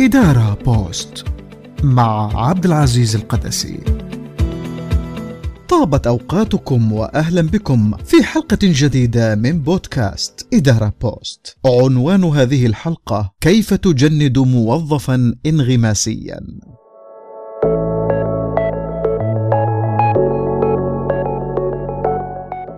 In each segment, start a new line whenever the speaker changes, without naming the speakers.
إدارة بوست مع عبد العزيز القدسي. طابت أوقاتكم وأهلا بكم في حلقة جديدة من بودكاست إدارة بوست. عنوان هذه الحلقة كيف تجند موظفا انغماسيا؟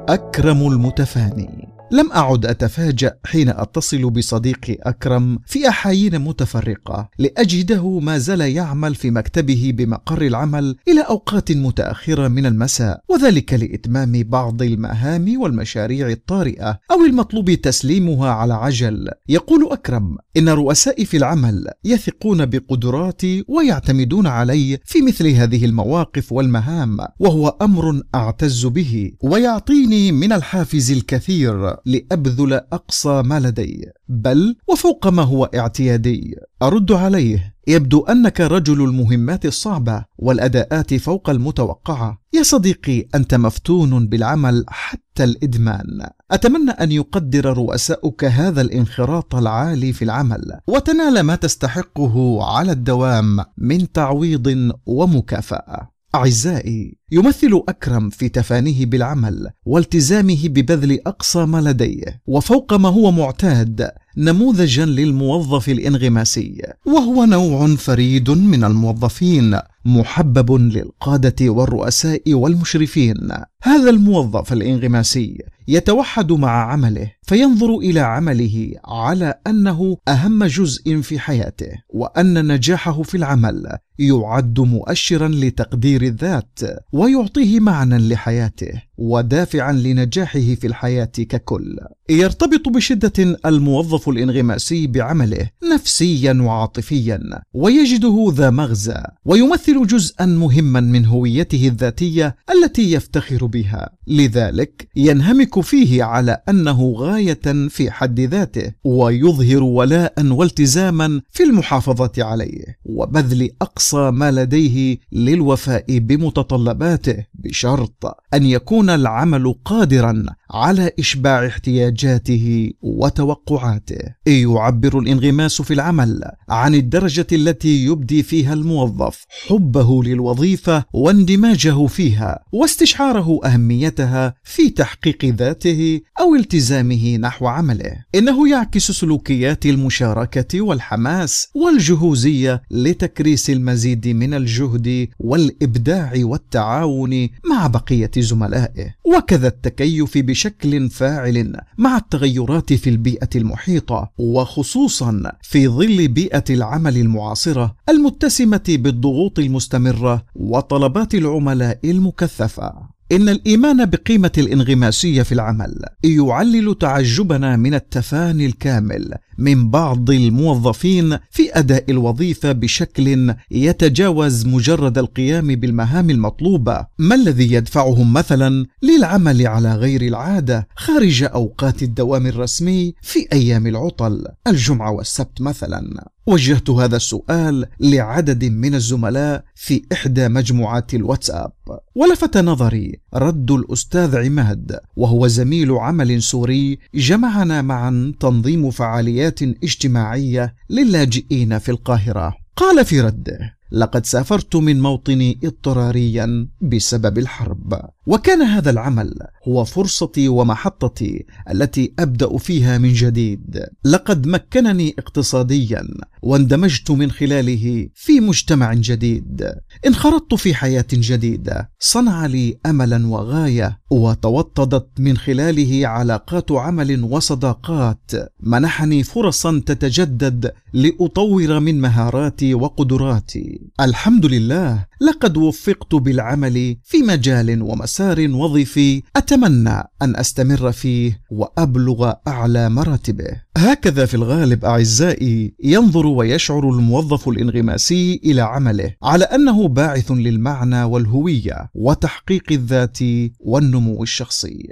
أكرم المتفاني. لم أعد أتفاجأ حين أتصل بصديقي أكرم في أحايين متفرقة لأجده ما زال يعمل في مكتبه بمقر العمل إلى أوقات متأخرة من المساء وذلك لإتمام بعض المهام والمشاريع الطارئة أو المطلوب تسليمها على عجل. يقول أكرم إن رؤسائي في العمل يثقون بقدراتي ويعتمدون علي في مثل هذه المواقف والمهام وهو أمر أعتز به ويعطيني من الحافز الكثير. لأبذل أقصى ما لدي. بل وفوق ما هو اعتيادي. أرد عليه. يبدو أنك رجل المهمات الصعبة والأداءات فوق المتوقعة. يا صديقي أنت مفتون بالعمل حتى الإدمان. أتمنى أن يقدر رؤساؤك هذا الانخراط العالي في العمل. وتنال ما تستحقه على الدوام من تعويض ومكافأة. أعزائي يمثل أكرم في تفانيه بالعمل والتزامه ببذل أقصى ما لديه. وفوق ما هو معتاد نموذجا للموظف الإنغماسي. وهو نوع فريد من الموظفين. محبب للقادة والرؤساء والمشرفين. هذا الموظف الإنغماسي يتوحد مع عمله فينظر إلى عمله على أنه أهم جزء في حياته وأن نجاحه في العمل يعد مؤشرا لتقدير الذات ويعطيه معنى لحياته ودافعا لنجاحه في الحياة ككل. يرتبط بشدة الموظف الإنغماسي بعمله نفسيا وعاطفيا ويجده ذا مغزى ويمثل جزءا مهما من هويته الذاتية التي يفتخر بها. لذلك ينهمك فيه على أنه غاية في حد ذاته ويظهر ولاء والتزاما في المحافظة عليه وبذل أقصى ما لديه للوفاء بمتطلباته بشرط أن يكون العمل قادرا على إشباع احتياجاته وتوقعاته. يعبر الانغماس في العمل عن الدرجة التي يبدي فيها الموظف حبه للوظيفة واندماجه فيها واستشعاره أهميتها في تحقيق ذاته أو التزامه نحو عمله. إنه يعكس سلوكيات المشاركة والحماس والجهوزية لتكريس المزيد من الجهد والإبداع والتعاون مع بقية زملائه. وكذا التكيف بشكل فاعل مع التغيرات في البيئة المحيطة وخصوصا في ظل بيئة العمل المعاصرة المتسمة بالضغوط المستمرة وطلبات العملاء المكثفة. إن الإيمان بقيمة الانغماسية في العمل يعلل تعجبنا من التفاني الكامل من بعض الموظفين في أداء الوظيفة بشكل يتجاوز مجرد القيام بالمهام المطلوبة، ما الذي يدفعهم مثلا للعمل على غير العادة خارج أوقات الدوام الرسمي في أيام العطل، الجمعة والسبت مثلا؟ وجهت هذا السؤال لعدد من الزملاء في إحدى مجموعات الواتساب. ولفت نظري رد الأستاذ عماد وهو زميل عمل سوري جمعنا معا تنظيم فعاليات اجتماعية للاجئين في القاهرة. قال في رده لقد سافرت من موطني اضطراريا بسبب الحرب. وكان هذا العمل هو فرصتي ومحطتي التي أبدأ فيها من جديد. لقد مكنني اقتصاديا واندمجت من خلاله في مجتمع جديد. انخرطت في حياة جديدة. صنع لي املا وغاية وتوطدت من خلاله علاقات عمل وصداقات. منحني فرصا تتجدد لأطور من مهاراتي وقدراتي. الحمد لله لقد وفقت بالعمل في مجال ومسار وظيفي. أتمنى أن أستمر فيه وأبلغ أعلى مراتبه. هكذا في الغالب أعزائي ينظر ويشعر الموظف الانغماسي إلى عمله على أنه باعث للمعنى والهوية وتحقيق الذات والنمو الشخصي.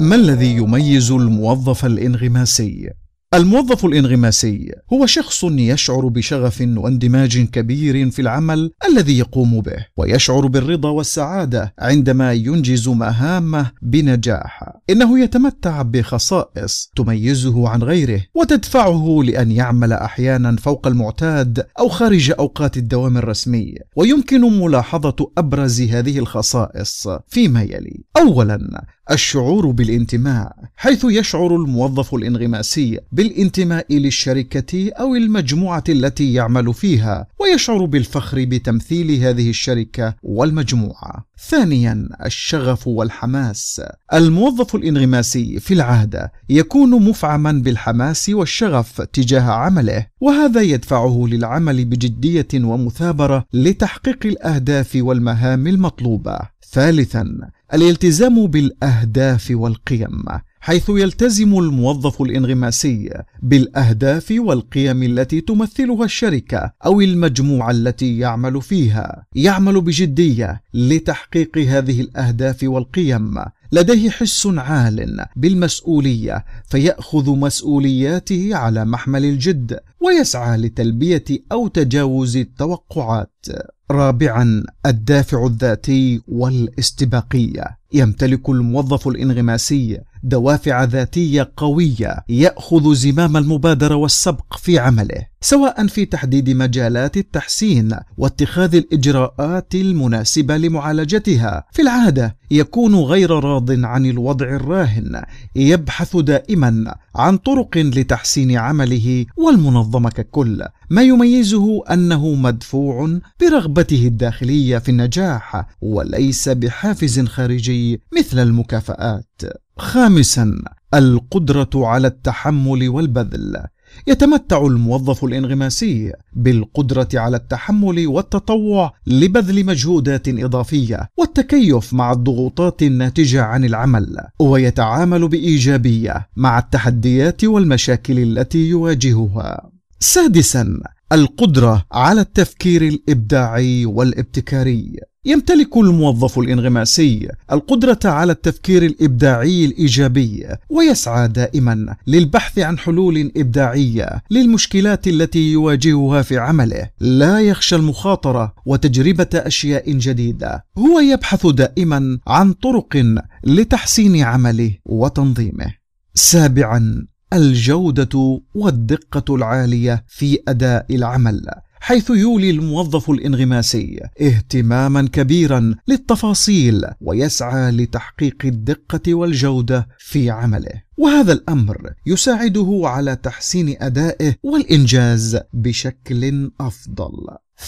ما الذي يميز الموظف الانغماسي؟ الموظف الإنغماسي هو شخص يشعر بشغف واندماج كبير في العمل الذي يقوم به ويشعر بالرضا والسعادة عندما ينجز مهامه بنجاح. إنه يتمتع بخصائص تميزه عن غيره وتدفعه لأن يعمل أحيانا فوق المعتاد أو خارج أوقات الدوام الرسمي. ويمكن ملاحظة أبرز هذه الخصائص فيما يلي. اولا الشعور بالانتماء حيث يشعر الموظف الإنغماسي بالانتماء للشركة أو المجموعة التي يعمل فيها ويشعر بالفخر بتمثيل هذه الشركة والمجموعة. ثانيا الشغف والحماس. الموظف الانغماسي في العاده يكون مفعما بالحماس والشغف تجاه عمله وهذا يدفعه للعمل بجدية ومثابرة لتحقيق الأهداف والمهام المطلوبة. ثالثا الالتزام بالأهداف والقيم حيث يلتزم الموظف الإنغماسي بالأهداف والقيم التي تمثلها الشركة أو المجموعة التي يعمل فيها. يعمل بجدية لتحقيق هذه الأهداف والقيم لديه حس عال بالمسؤولية فيأخذ مسؤولياته على محمل الجد ويسعى لتلبية أو تجاوز التوقعات. رابعا الدافع الذاتي والاستباقية. يمتلك الموظف الإنغماسي دوافع ذاتية قوية يأخذ زمام المبادرة والسبق في عمله سواء في تحديد مجالات التحسين واتخاذ الإجراءات المناسبة لمعالجتها. في العادة يكون غير راض عن الوضع الراهن يبحث دائما عن طرق لتحسين عمله والمنظمه ككل. ما يميزه أنه مدفوع برغبته الداخلية في النجاح وليس بحافز خارجي مثل المكافآت. خامسا القدرة على التحمل والبذل. يتمتع الموظف الانغماسي بالقدرة على التحمل والتطوع لبذل مجهودات إضافية والتكيف مع الضغوطات الناتجة عن العمل ويتعامل بإيجابية مع التحديات والمشاكل التي يواجهها. سادسا القدرة على التفكير الإبداعي والابتكاري. يمتلك الموظف الانغماسي القدرة على التفكير الإبداعي الإيجابي ويسعى دائما للبحث عن حلول إبداعية للمشكلات التي يواجهها في عمله. لا يخشى المخاطرة وتجربة أشياء جديدة. هو يبحث دائما عن طرق لتحسين عمله وتنظيمه. سابعا الجودة والدقة العالية في أداء العمل. حيث يولي الموظف الانغماسي اهتماما كبيرا للتفاصيل ويسعى لتحقيق الدقة والجودة في عمله. وهذا الأمر يساعده على تحسين أدائه والإنجاز بشكل أفضل.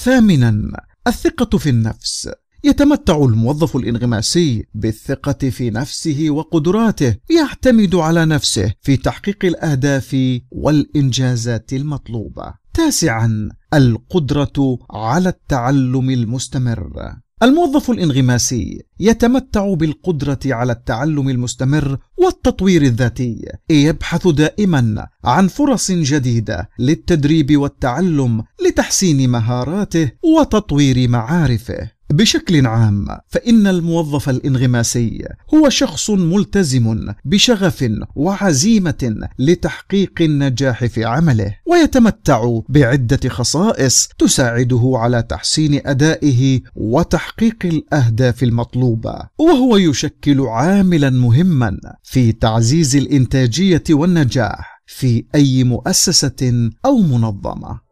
ثامنا الثقة في النفس. يتمتع الموظف الانغماسي بالثقة في نفسه وقدراته يعتمد على نفسه في تحقيق الأهداف والإنجازات المطلوبة. تاسعا القدرة على التعلم المستمر. الموظف الانغماسي يتمتع بالقدرة على التعلم المستمر والتطوير الذاتي، يبحث دائما عن فرص جديدة للتدريب والتعلم لتحسين مهاراته وتطوير معارفه. بشكل عام فإن الموظف الانغماسي هو شخص ملتزم بشغف وعزيمة لتحقيق النجاح في عمله ويتمتع بعدة خصائص تساعده على تحسين أدائه وتحقيق الأهداف المطلوبة وهو يشكل عاملا مهما في تعزيز الإنتاجية والنجاح في أي مؤسسة أو منظمة.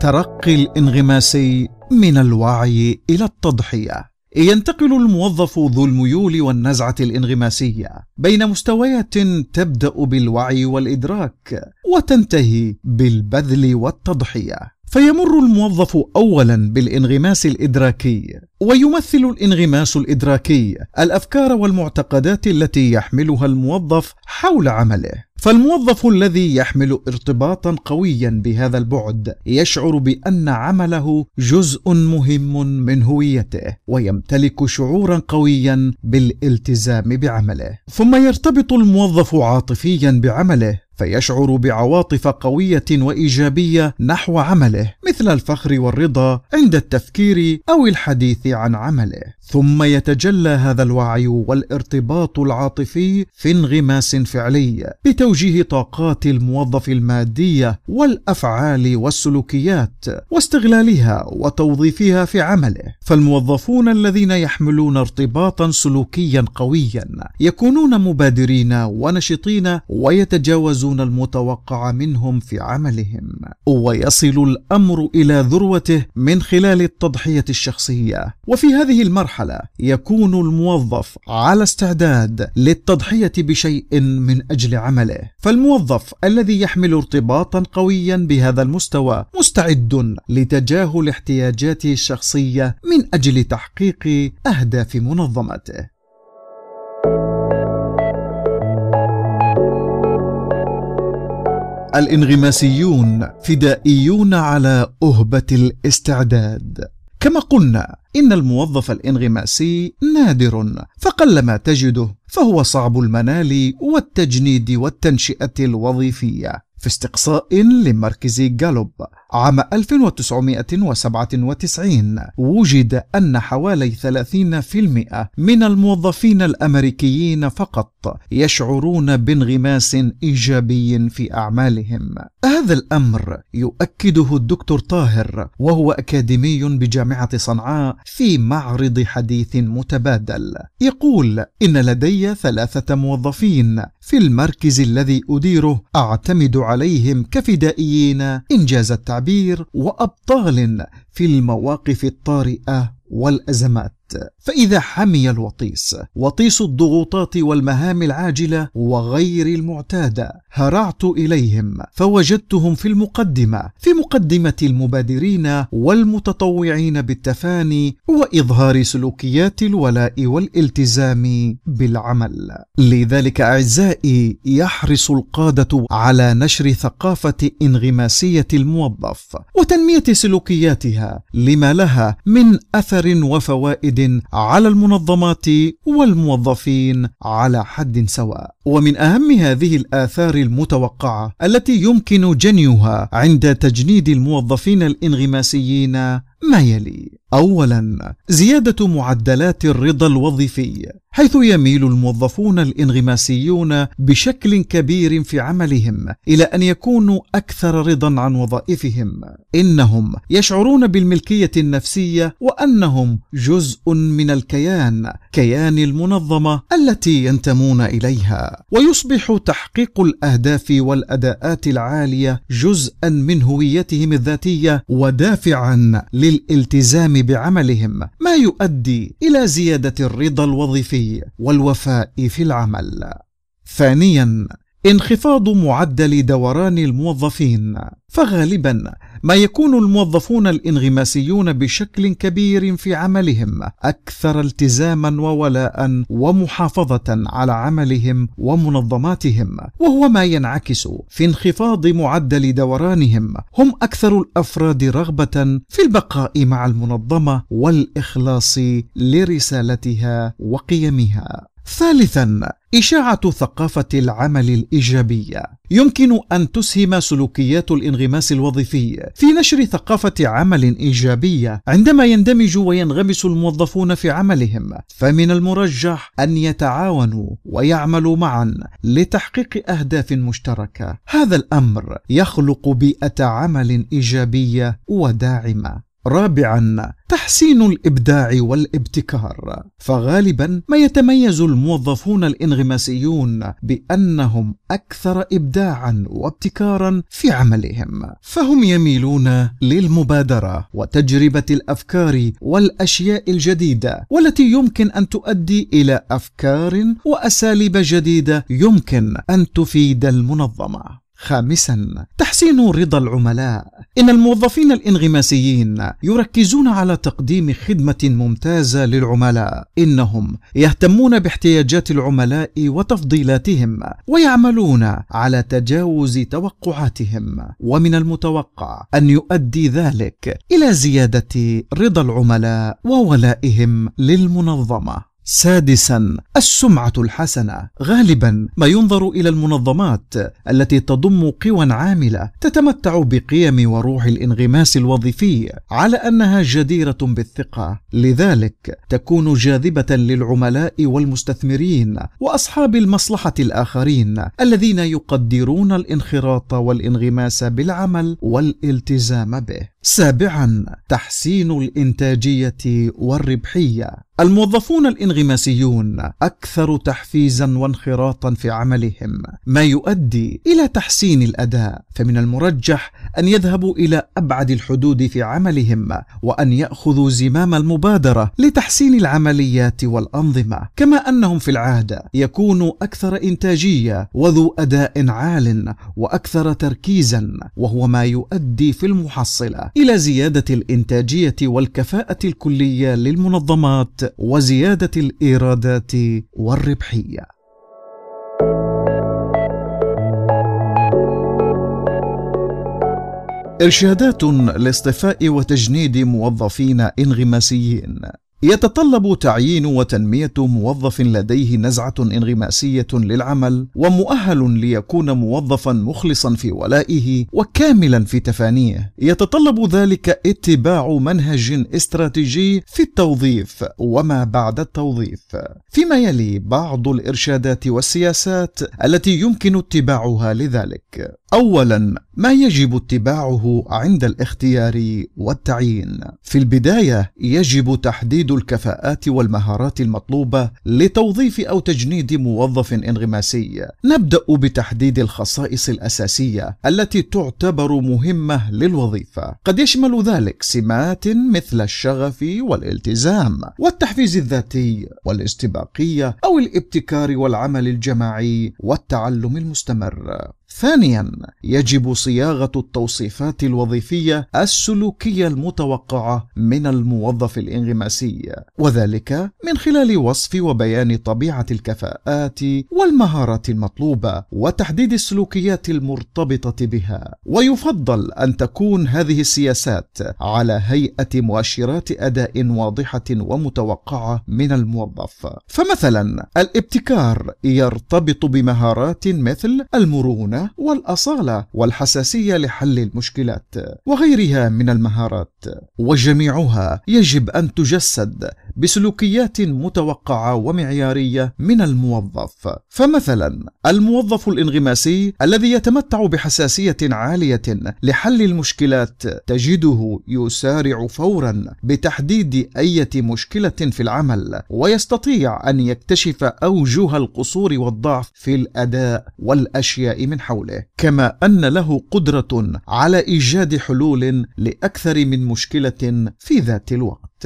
ترقي الانغماسي من الوعي إلى التضحية. ينتقل الموظف ذو الميول والنزعة الانغماسية بين مستويات تبدأ بالوعي والإدراك وتنتهي بالبذل والتضحية. فيمر الموظف اولا بالانغماس الإدراكي ويمثل الانغماس الإدراكي الأفكار والمعتقدات التي يحملها الموظف حول عمله. فالموظف الذي يحمل ارتباطا قويا بهذا البعد يشعر بأن عمله جزء مهم من هويته ويمتلك شعورا قويا بالالتزام بعمله. ثم يرتبط الموظف عاطفيا بعمله فيشعر بعواطف قوية وإيجابية نحو عمله مثل الفخر والرضا عند التفكير أو الحديث عن عمله. ثم يتجلى هذا الوعي والارتباط العاطفي في انغماس فعلي بتوجيه طاقات الموظف المادية والأفعال والسلوكيات واستغلالها وتوظيفها في عمله. فالموظفون الذين يحملون ارتباطا سلوكيا قويا يكونون مبادرين ونشطين ويتجاوزون المتوقع منهم في عملهم. ويصل الأمر إلى ذروته من خلال التضحية الشخصية. وفي هذه المرحلة يكون الموظف على استعداد للتضحية بشيء من أجل عمله. فالموظف الذي يحمل ارتباطا قويا بهذا المستوى مستعد لتجاهل احتياجاته الشخصية من أجل تحقيق أهداف منظمته. الانغماسيون فدائيون على أهبة الاستعداد. كما قلنا إن الموظف الإنغماسي نادر فقلما تجده فهو صعب المنال والتجنيد والتنشئة الوظيفية. في استقصاء لمركز جالوب عام 1997 وجد أن حوالي 30% من الموظفين الأمريكيين فقط يشعرون بانغماس إيجابي في أعمالهم. هذا الأمر يؤكده الدكتور طاهر وهو أكاديمي بجامعة صنعاء في معرض حديث متبادل. يقول إن لدي ثلاثة موظفين في المركز الذي أديره أعتمد عليهم كفدائيين إنجاز التعبير وأبطال في المواقف الطارئة والأزمات. فإذا حمي الوطيس وطيس الضغوطات والمهام العاجلة وغير المعتادة هرعت إليهم فوجدتهم في المقدمة في مقدمة المبادرين والمتطوعين بالتفاني وإظهار سلوكيات الولاء والالتزام بالعمل. لذلك أعزائي يحرص القادة على نشر ثقافة انغماسية الموظف وتنمية سلوكياتها لما لها من أثر وفوائد على المنظمات والموظفين على حد سواء. ومن أهم هذه الآثار المتوقعة التي يمكن جنيها عند تجنيد الموظفين الانغماسيين ما يلي. اولا زيادة معدلات الرضا الوظيفي حيث يميل الموظفون الإنغماسيون بشكل كبير في عملهم إلى أن يكونوا أكثر رضا عن وظائفهم. إنهم يشعرون بالملكية النفسية وأنهم جزء من الكيان كيان المنظمة التي ينتمون إليها. ويصبح تحقيق الأهداف والأداءات العالية جزءا من هويتهم الذاتية ودافعا للالتزام بعملهم ما يؤدي إلى زيادة الرضا الوظيفي والوفاء في العمل. ثانيا انخفاض معدل دوران الموظفين فغالبا ما يكون الموظفون الانغماسيون بشكل كبير في عملهم أكثر التزاما وولاء ومحافظة على عملهم ومنظماتهم. وهو ما ينعكس في انخفاض معدل دورانهم هم أكثر الأفراد رغبة في البقاء مع المنظمة والإخلاص لرسالتها وقيمها. ثالثا إشاعة ثقافة العمل الإيجابية. يمكن أن تسهم سلوكيات الانغماس الوظيفي في نشر ثقافة عمل إيجابية عندما يندمج وينغمس الموظفون في عملهم. فمن المرجح أن يتعاونوا ويعملوا معا لتحقيق أهداف مشتركة. هذا الأمر يخلق بيئة عمل إيجابية وداعمة. رابعا تحسين الإبداع والابتكار. فغالبا ما يتميز الموظفون الإنغماسيون بأنهم أكثر ابداعا وابتكارا في عملهم. فهم يميلون للمبادرة وتجربة الأفكار والأشياء الجديدة والتي يمكن أن تؤدي إلى أفكار وأساليب جديدة يمكن أن تفيد المنظمة. خامسا تحسين رضا العملاء. إن الموظفين الإنغماسيين يركزون على تقديم خدمة ممتازة للعملاء. إنهم يهتمون باحتياجات العملاء وتفضيلاتهم ويعملون على تجاوز توقعاتهم. ومن المتوقع أن يؤدي ذلك إلى زيادة رضا العملاء وولائهم للمنظمة. سادسا السمعة الحسنة. غالبا ما ينظر إلى المنظمات التي تضم قوى عاملة تتمتع بقيم وروح الانغماس الوظيفي على أنها جديرة بالثقة. لذلك تكون جاذبة للعملاء والمستثمرين وأصحاب المصلحة الآخرين الذين يقدرون الانخراط والانغماس بالعمل والالتزام به. سابعا تحسين الإنتاجية والربحية. الموظفون الإنغماسيون أكثر تحفيزا وانخراطا في عملهم. ما يؤدي إلى تحسين الأداء فمن المرجح أن يذهبوا إلى أبعد الحدود في عملهم وأن يأخذوا زمام المبادرة لتحسين العمليات والأنظمة. كما أنهم في العادة يكونوا أكثر إنتاجية وذو أداء عال وأكثر تركيزا وهو ما يؤدي في المحصلة إلى زيادة الإنتاجية والكفاءة الكلية للمنظمات وزيادة الإيرادات والربحية. إرشادات لاصطفاء وتجنيد موظفين إنغماسيين. يتطلب تعيين وتنمية موظف لديه نزعة انغماسية للعمل ومؤهل ليكون موظفا مخلصا في ولائه وكاملا في تفانيه. يتطلب ذلك اتباع منهج استراتيجي في التوظيف وما بعد التوظيف. فيما يلي بعض الإرشادات والسياسات التي يمكن اتباعها لذلك. اولا ما يجب اتباعه عند الاختيار والتعيين. في البداية يجب تحديد الكفاءات والمهارات المطلوبة لتوظيف أو تجنيد موظف انغماسي. نبدأ بتحديد الخصائص الأساسية التي تعتبر مهمة للوظيفة. قد يشمل ذلك سمات مثل الشغف والالتزام والتحفيز الذاتي والاستباقية أو الابتكار والعمل الجماعي والتعلم المستمر. ثانيا يجب صياغة التوصيفات الوظيفية السلوكية المتوقعة من الموظف الانغماسي وذلك من خلال وصف وبيان طبيعة الكفاءات والمهارات المطلوبة وتحديد السلوكيات المرتبطة بها. ويفضل أن تكون هذه السياسات على هيئة مؤشرات أداء واضحة ومتوقعة من الموظف. فمثلا الابتكار يرتبط بمهارات مثل المرونة والأصالة والحساسية لحل المشكلات وغيرها من المهارات وجميعها يجب أن تجسد بسلوكيات متوقعة ومعيارية من الموظف. فمثلا الموظف الانغماسي الذي يتمتع بحساسية عالية لحل المشكلات تجده يسارع فورا بتحديد أي مشكلة في العمل ويستطيع أن يكتشف أوجه القصور والضعف في الأداء والأشياء من حوله كما أن له قدرة على إيجاد حلول لأكثر من مشكلة في ذات الوقت.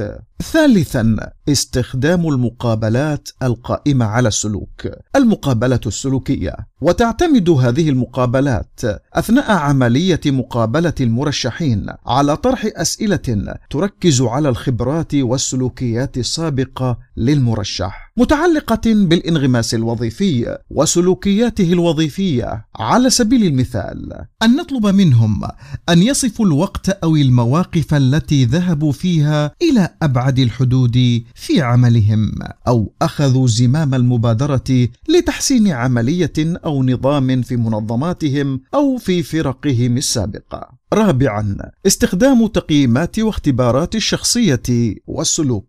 ثالثا استخدام المقابلات القائمة على السلوك. المقابلة السلوكية. وتعتمد هذه المقابلات أثناء عملية مقابلة المرشحين على طرح أسئلة تركز على الخبرات والسلوكيات السابقة للمرشح. متعلقة بالانغماس الوظيفي وسلوكياته الوظيفية. على سبيل المثال أن نطلب منهم أن يصفوا الوقت أو المواقف التي ذهبوا فيها إلى أبعد الحدود في عملهم أو أخذوا زمام المبادرة لتحسين عملية أو نظام في منظماتهم أو في فرقهم السابقة. رابعا استخدام تقييمات واختبارات الشخصية والسلوك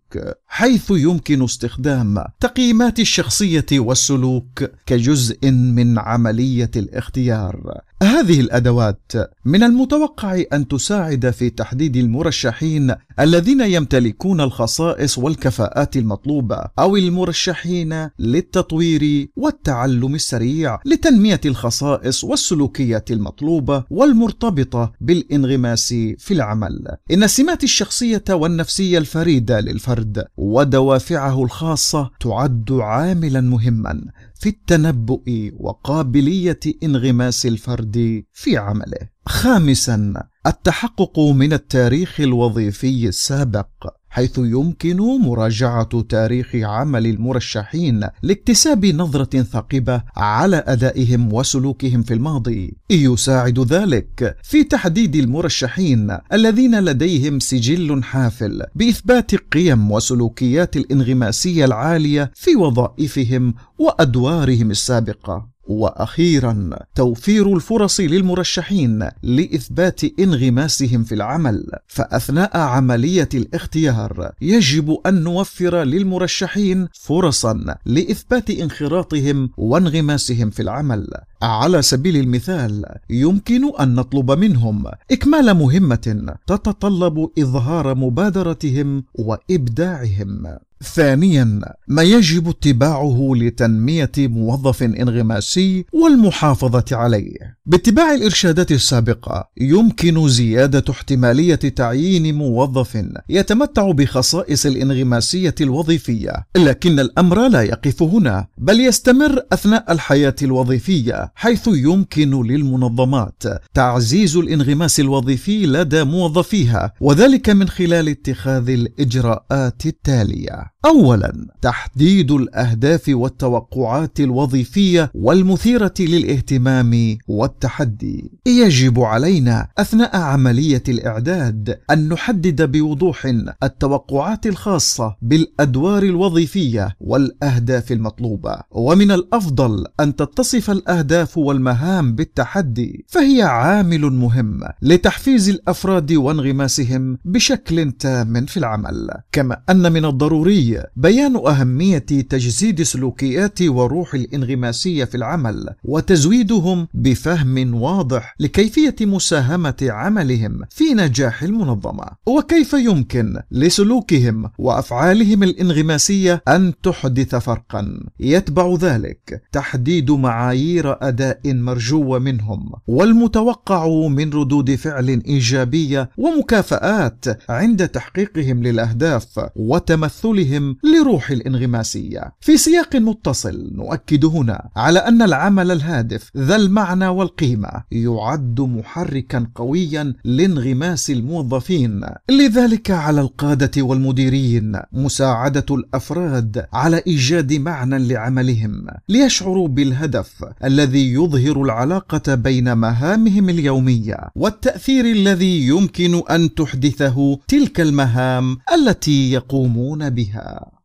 حيث يمكن استخدام تقييمات الشخصية والسلوك كجزء من عملية الاختيار. هذه الأدوات من المتوقع أن تساعد في تحديد المرشحين الذين يمتلكون الخصائص والكفاءات المطلوبة أو المرشحين للتطوير والتعلم السريع لتنمية الخصائص والسلوكيات المطلوبة والمرتبطة بالانغماس في العمل. إن السمات الشخصية والنفسية الفريدة للفرد ودوافعه الخاصة تعد عاملا مهما في التنبؤ وقابلية انغماس الفرد في عمله. خامسا التحقق من التاريخ الوظيفي السابق. حيث يمكن مراجعة تاريخ عمل المرشحين لاكتساب نظرة ثاقبة على أدائهم وسلوكهم في الماضي. يساعد ذلك في تحديد المرشحين الذين لديهم سجل حافل بإثبات قيم وسلوكيات الانغماسية العالية في وظائفهم وأدوارهم السابقة. وأخيرا توفير الفرص للمرشحين لإثبات انغماسهم في العمل. فأثناء عملية الاختيار يجب أن نوفر للمرشحين فرصا لإثبات انخراطهم وانغماسهم في العمل. على سبيل المثال يمكن أن نطلب منهم إكمال مهمة تتطلب إظهار مبادرتهم وإبداعهم. ثانيا ما يجب اتباعه لتنمية موظف انغماسي والمحافظة عليه. باتباع الإرشادات السابقة يمكن زيادة احتمالية تعيين موظف يتمتع بخصائص الانغماسية الوظيفية لكن الأمر لا يقف هنا بل يستمر أثناء الحياة الوظيفية حيث يمكن للمنظمات تعزيز الانغماس الوظيفي لدى موظفيها وذلك من خلال اتخاذ الإجراءات التالية. اولا تحديد الأهداف والتوقعات الوظيفية والمثيرة للاهتمام والتحدي. يجب علينا أثناء عملية الإعداد أن نحدد بوضوح التوقعات الخاصة بالأدوار الوظيفية والأهداف المطلوبة. ومن الأفضل أن تتصف الأهداف والمهام بالتحدي فهي عامل مهم لتحفيز الأفراد وانغماسهم بشكل تام في العمل. كما أن من الضروري بيان أهمية تجسيد سلوكيات وروح الانغماسية في العمل وتزويدهم بفهم واضح لكيفية مساهمة عملهم في نجاح المنظمة. وكيف يمكن لسلوكهم وأفعالهم الانغماسية أن تحدث فرقا؟ يتبع ذلك تحديد معايير أداء مرجو منهم والمتوقع من ردود فعل إيجابية ومكافآت عند تحقيقهم للأهداف وتمثلهم تقديم لروح الانغماسية. في سياق متصل نؤكد هنا على أن العمل الهادف ذا المعنى والقيمة يعد محركا قويا لانغماس الموظفين. لذلك على القادة والمديرين مساعدة الأفراد على إيجاد معنى لعملهم ليشعروا بالهدف الذي يظهر العلاقة بين مهامهم اليومية والتأثير الذي يمكن أن تحدثه تلك المهام التي يقومون بها.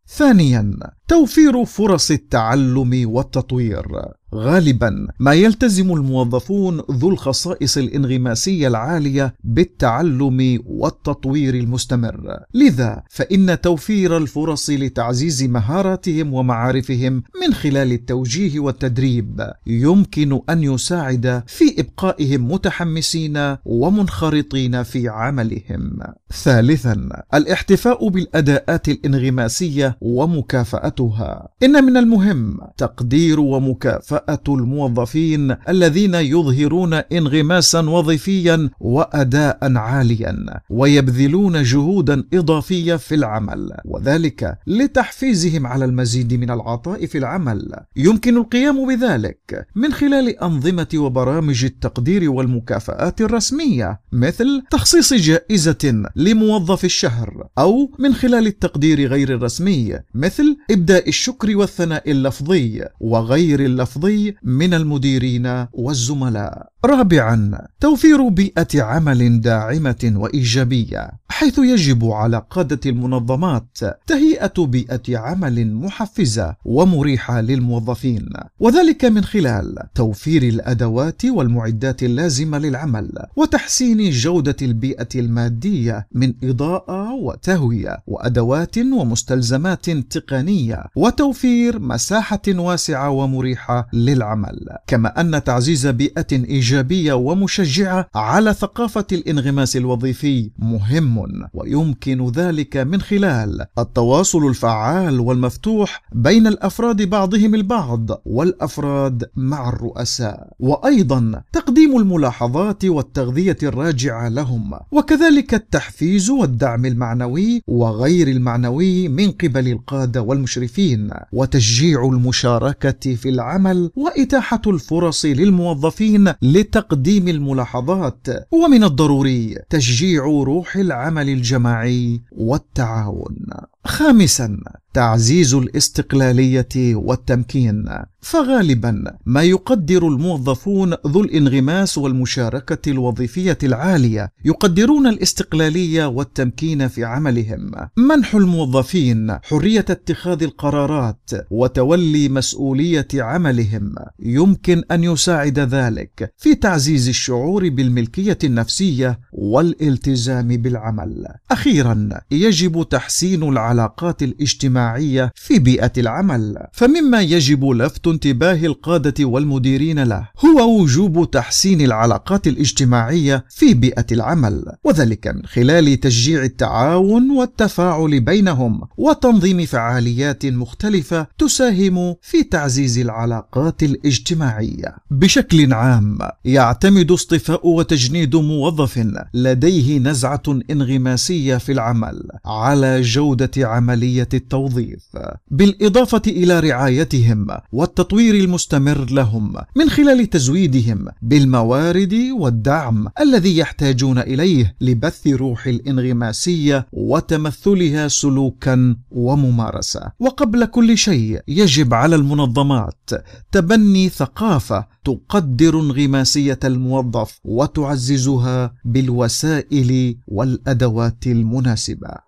ثانيا توفير فرص التعلم والتطوير. غالبا ما يلتزم الموظفون ذو الخصائص الإنغماسية العالية بالتعلم والتطوير المستمر. لذا فإن توفير الفرص لتعزيز مهاراتهم ومعارفهم من خلال التوجيه والتدريب يمكن أن يساعد في إبقائهم متحمسين ومنخرطين في عملهم. ثالثا الاحتفاء بالأداءات الإنغماسية ومكافأتها. إن من المهم تقدير ومكافأة الموظفين الذين يظهرون انغماسا وظيفيا واداء عاليا ويبذلون جهودا إضافية في العمل. وذلك لتحفيزهم على المزيد من العطاء في العمل. يمكن القيام بذلك من خلال أنظمة وبرامج التقدير والمكافآت الرسمية مثل تخصيص جائزة لموظف الشهر أو من خلال التقدير غير الرسمي مثل إبداء الشكر والثناء اللفظي وغير اللفظي الرياضي من المديرين والزملاء. رابعا توفير بيئة عمل داعمة وإيجابية حيث يجب على قادة المنظمات تهيئة بيئة عمل محفزة ومريحة للموظفين. وذلك من خلال توفير الأدوات والمعدات اللازمة للعمل وتحسين جودة البيئة المادية من إضاءة وتهوية وأدوات ومستلزمات تقنية وتوفير مساحة واسعة ومريحة للعمل. كما أن تعزيز بيئة إيجابية ومشجعة على ثقافة الانغماس الوظيفي مهم ويمكن ذلك من خلال التواصل الفعال والمفتوح بين الأفراد بعضهم البعض والأفراد مع الرؤساء وأيضا تقديم الملاحظات والتغذية الراجعة لهم وكذلك التحفيز والدعم المعنوي وغير المعنوي من قبل القادة والمشرفين وتشجيع المشاركة في العمل وإتاحة الفرص للموظفين لتقديم الملاحظات. ومن الضروري تشجيع روح العمل الجماعي والتعاون. خامسا تعزيز الاستقلالية والتمكين. فغالبا ما يقدر الموظفون ذو الانغماس والمشاركة الوظيفية العالية يقدرون الاستقلالية والتمكين في عملهم. منح الموظفين حرية اتخاذ القرارات وتولي مسؤولية عملهم. يمكن أن يساعد ذلك في تعزيز الشعور بالملكية النفسية والالتزام بالعمل. أخيرا يجب تحسين العلاقات الاجتماعية في بيئة العمل. فمما يجب لفت انتباه القادة والمديرين له هو وجوب تحسين العلاقات الاجتماعية في بيئة العمل وذلك من خلال تشجيع التعاون والتفاعل بينهم وتنظيم فعاليات مختلفة تساهم في تعزيز العلاقات الاجتماعية. بشكل عام يعتمد اصطفاء وتجنيد موظف لديه نزعة انغماسية في العمل على جودة عملية التوظيف. بالإضافة إلى رعايتهم والتطوير المستمر لهم من خلال تزويدهم بالموارد والدعم الذي يحتاجون إليه لبث روح الانغماسية وتمثلها سلوكا وممارسة. وقبل كل شيء يجب على المنظمات تبني ثقافة تقدر انغماسية الموظف وتعززها بالوسائل والأدوات المناسبة.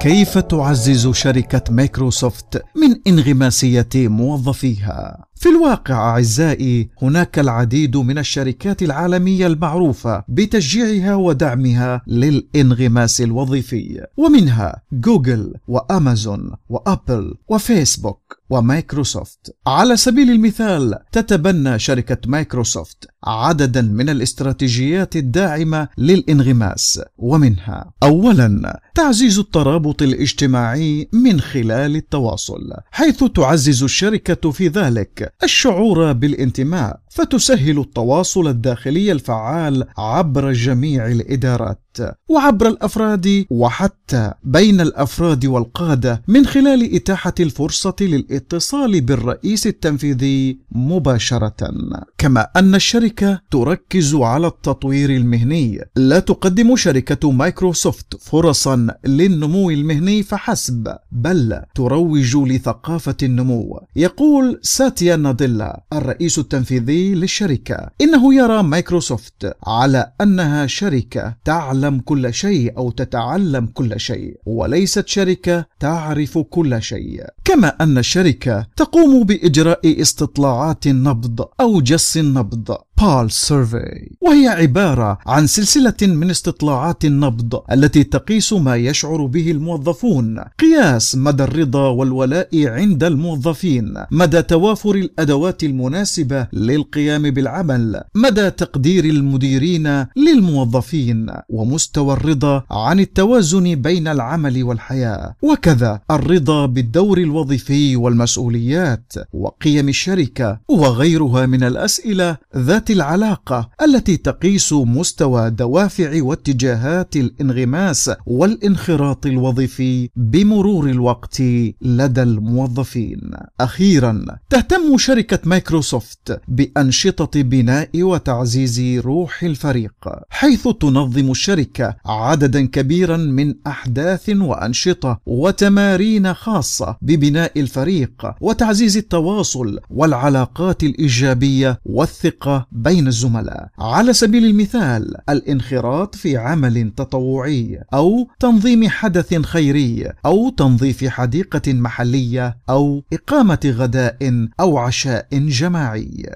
كيف تعزز شركة مايكروسوفت من انغماسية موظفيها؟ في الواقع أعزائي هناك العديد من الشركات العالمية المعروفة بتشجيعها ودعمها للانغماس الوظيفي ومنها جوجل وأمازون وأبل وفيسبوك ومايكروسوفت. على سبيل المثال تتبنى شركة مايكروسوفت عددا من الاستراتيجيات الداعمة للانغماس ومنها أولا تعزيز الترابط الاجتماعي من خلال التواصل حيث تعزز الشركة في ذلك الشعور بالانتماء فتسهل التواصل الداخلي الفعال عبر جميع الإدارات. وعبر الأفراد وحتى بين الأفراد والقادة من خلال إتاحة الفرصة للاتصال بالرئيس التنفيذي مباشرة. كما أن الشركة تركز على التطوير المهني. لا تقدم شركة مايكروسوفت فرصا للنمو المهني فحسب بل تروج لثقافة النمو. يقول ساتيا ناديلا الرئيس التنفيذي للشركة إنه يرى مايكروسوفت على أنها شركة تعلم كل شيء أو تتعلم كل شيء وليست شركة تعرف كل شيء. كما أن الشركة تقوم بإجراء استطلاعات النبض أو جس النبض. pulse survey وهي عبارة عن سلسلة من استطلاعات النبض التي تقيس ما يشعر به الموظفون. قياس مدى الرضا والولاء عند الموظفين. مدى توافر الأدوات المناسبة للقيام بالعمل. مدى تقدير المديرين للموظفين. ومستوى الرضا عن التوازن بين العمل والحياة. وكذا الرضا بالدور الوظيفي والمسؤوليات. وقيم الشركة. وغيرها من الأسئلة ذات العلاقة التي تقيس مستوى دوافع واتجاهات الانغماس والانخراط الوظيفي بمرور الوقت لدى الموظفين. أخيرا تهتم شركة مايكروسوفت بأنشطة بناء وتعزيز روح الفريق، حيث تنظم الشركة عددا كبيرا من أحداث وأنشطة وتمارين خاصة ببناء الفريق وتعزيز التواصل والعلاقات الإيجابية والثقة بين الزملاء. على سبيل المثال الانخراط في عمل تطوعي أو تنظيم حدث خيري أو تنظيف حديقة محلية أو إقامة غداء أو عشاء جماعي.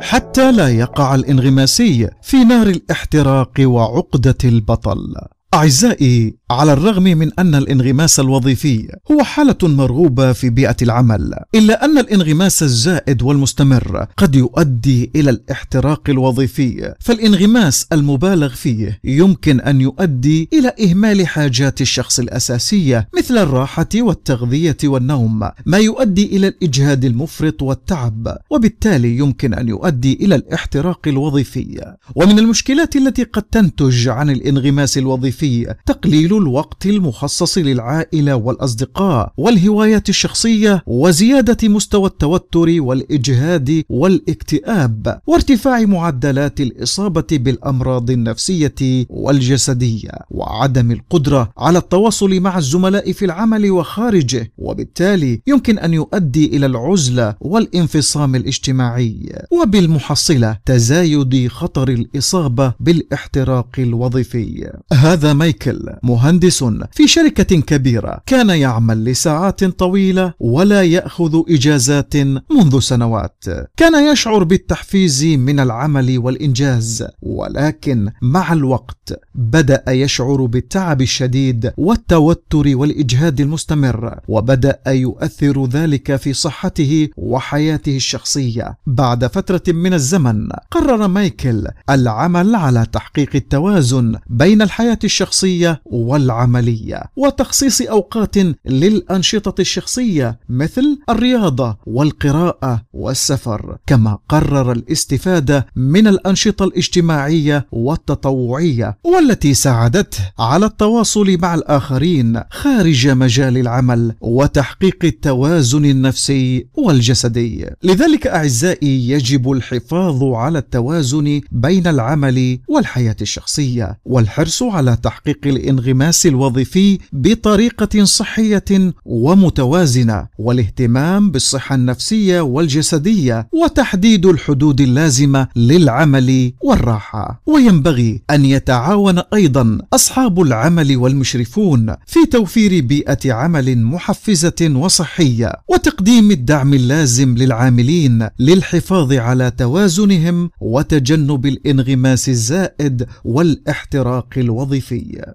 حتى لا يقع الانغماسي في نار الاحتراق وعقدة البطل. أعزائي على الرغم من أن الانغماس الوظيفي هو حالة مرغوبة في بيئة العمل إلا أن الانغماس الزائد والمستمر قد يؤدي إلى الاحتراق الوظيفي فالانغماس المبالغ فيه يمكن أن يؤدي إلى إهمال حاجات الشخص الأساسية مثل الراحة والتغذية والنوم ما يؤدي إلى الإجهاد المفرط والتعب وبالتالي يمكن أن يؤدي إلى الاحتراق الوظيفي. ومن المشكلات التي قد تنتج عن الانغماس الوظيفي تقليل الوقت المخصص للعائلة والأصدقاء والهوايات الشخصية وزيادة مستوى التوتر والإجهاد والاكتئاب وارتفاع معدلات الإصابة بالأمراض النفسية والجسدية وعدم القدرة على التواصل مع الزملاء في العمل وخارجه وبالتالي يمكن أن يؤدي إلى العزلة والانفصام الاجتماعي. وبالمحصلة تزايد خطر الإصابة بالاحتراق الوظيفي. هذا مايكل مهندس في شركة كبيرة. كان يعمل لساعات طويلة ولا يأخذ إجازات منذ سنوات. كان يشعر بالتحفيز من العمل والإنجاز ولكن مع الوقت بدأ يشعر بالتعب الشديد والتوتر والإجهاد المستمر وبدأ يؤثر ذلك في صحته وحياته الشخصية. بعد فترة من الزمن قرر مايكل العمل على تحقيق التوازن بين الحياة الشخصية والعملية وتخصيص أوقات للأنشطة الشخصية مثل الرياضة والقراءة والسفر كما قرر الاستفادة من الأنشطة الاجتماعية والتطوعية والتي ساعدته على التواصل مع الآخرين خارج مجال العمل وتحقيق التوازن النفسي والجسدي. لذلك أعزائي يجب الحفاظ على التوازن بين العمل والحياة الشخصية والحرص على تحقيق الإنغماس الوظيفي بطريقة صحية ومتوازنة والاهتمام بالصحة النفسية والجسدية وتحديد الحدود اللازمة للعمل والراحة. وينبغي أن يتعاون أيضا أصحاب العمل والمشرفون في توفير بيئة عمل محفزة وصحية وتقديم الدعم اللازم للعاملين للحفاظ على توازنهم وتجنب الانغماس الزائد والاحتراق الوظيفي.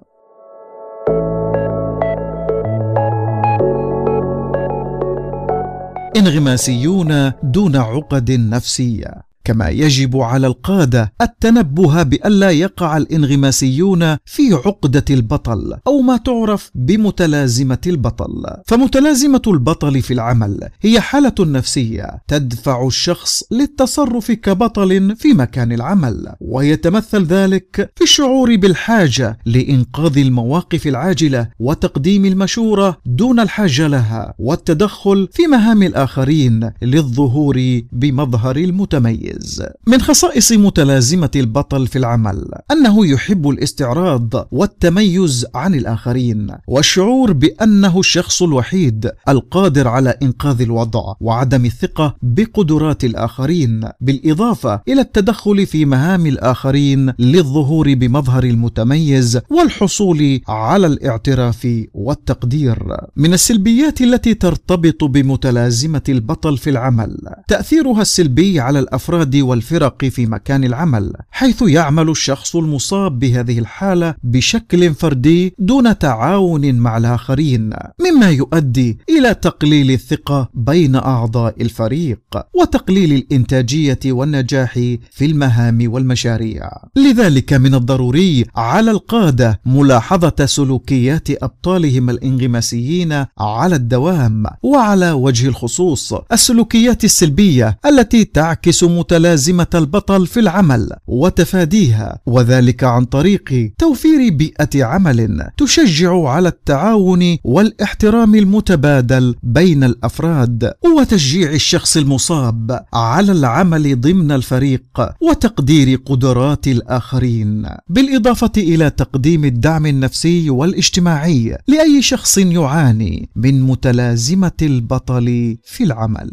انغماسيون دون عقد نفسية. كما يجب على القادة التنبه بألا يقع الانغماسيون في عقدة البطل أو ما تعرف بمتلازمة البطل. فمتلازمة البطل في العمل هي حالة نفسية تدفع الشخص للتصرف كبطل في مكان العمل ويتمثل ذلك في الشعور بالحاجة لإنقاذ المواقف العاجلة وتقديم المشورة دون الحاجة لها والتدخل في مهام الآخرين للظهور بمظهر المتميز. التمييز من خصائص متلازمة البطل في العمل أنه يحب الاستعراض والتميز عن الآخرين والشعور بأنه الشخص الوحيد القادر على إنقاذ الوضع وعدم الثقة بقدرات الآخرين بالإضافة إلى التدخل في مهام الآخرين للظهور بمظهر المتميز والحصول على الاعتراف والتقدير. من السلبيات التي ترتبط بمتلازمة البطل في العمل تأثيرها السلبي على الأفراد الافراد والفرق في مكان العمل حيث يعمل الشخص المصاب بهذه الحالة بشكل فردي دون تعاون مع الآخرين مما يؤدي إلى تقليل الثقة بين أعضاء الفريق وتقليل الإنتاجية والنجاح في المهام والمشاريع. لذلك من الضروري على القادة ملاحظة سلوكيات أبطالهم الانغماسيين على الدوام وعلى وجه الخصوص السلوكيات السلبية التي تعكس متلازمة البطل في العمل وتفاديها وذلك عن طريق توفير بيئة عمل تشجع على التعاون والاحترام المتبادل بين الأفراد وتشجيع الشخص المصاب على العمل ضمن الفريق وتقدير قدرات الآخرين. بالإضافة إلى تقديم الدعم النفسي والاجتماعي لأي شخص يعاني من متلازمة البطل في العمل.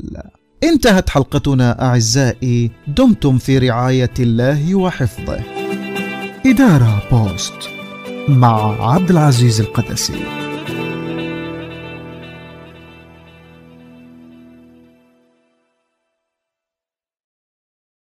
انتهت حلقتنا أعزائي دمتم في رعاية الله وحفظه. إدارة بوست مع عبد العزيز القدسي.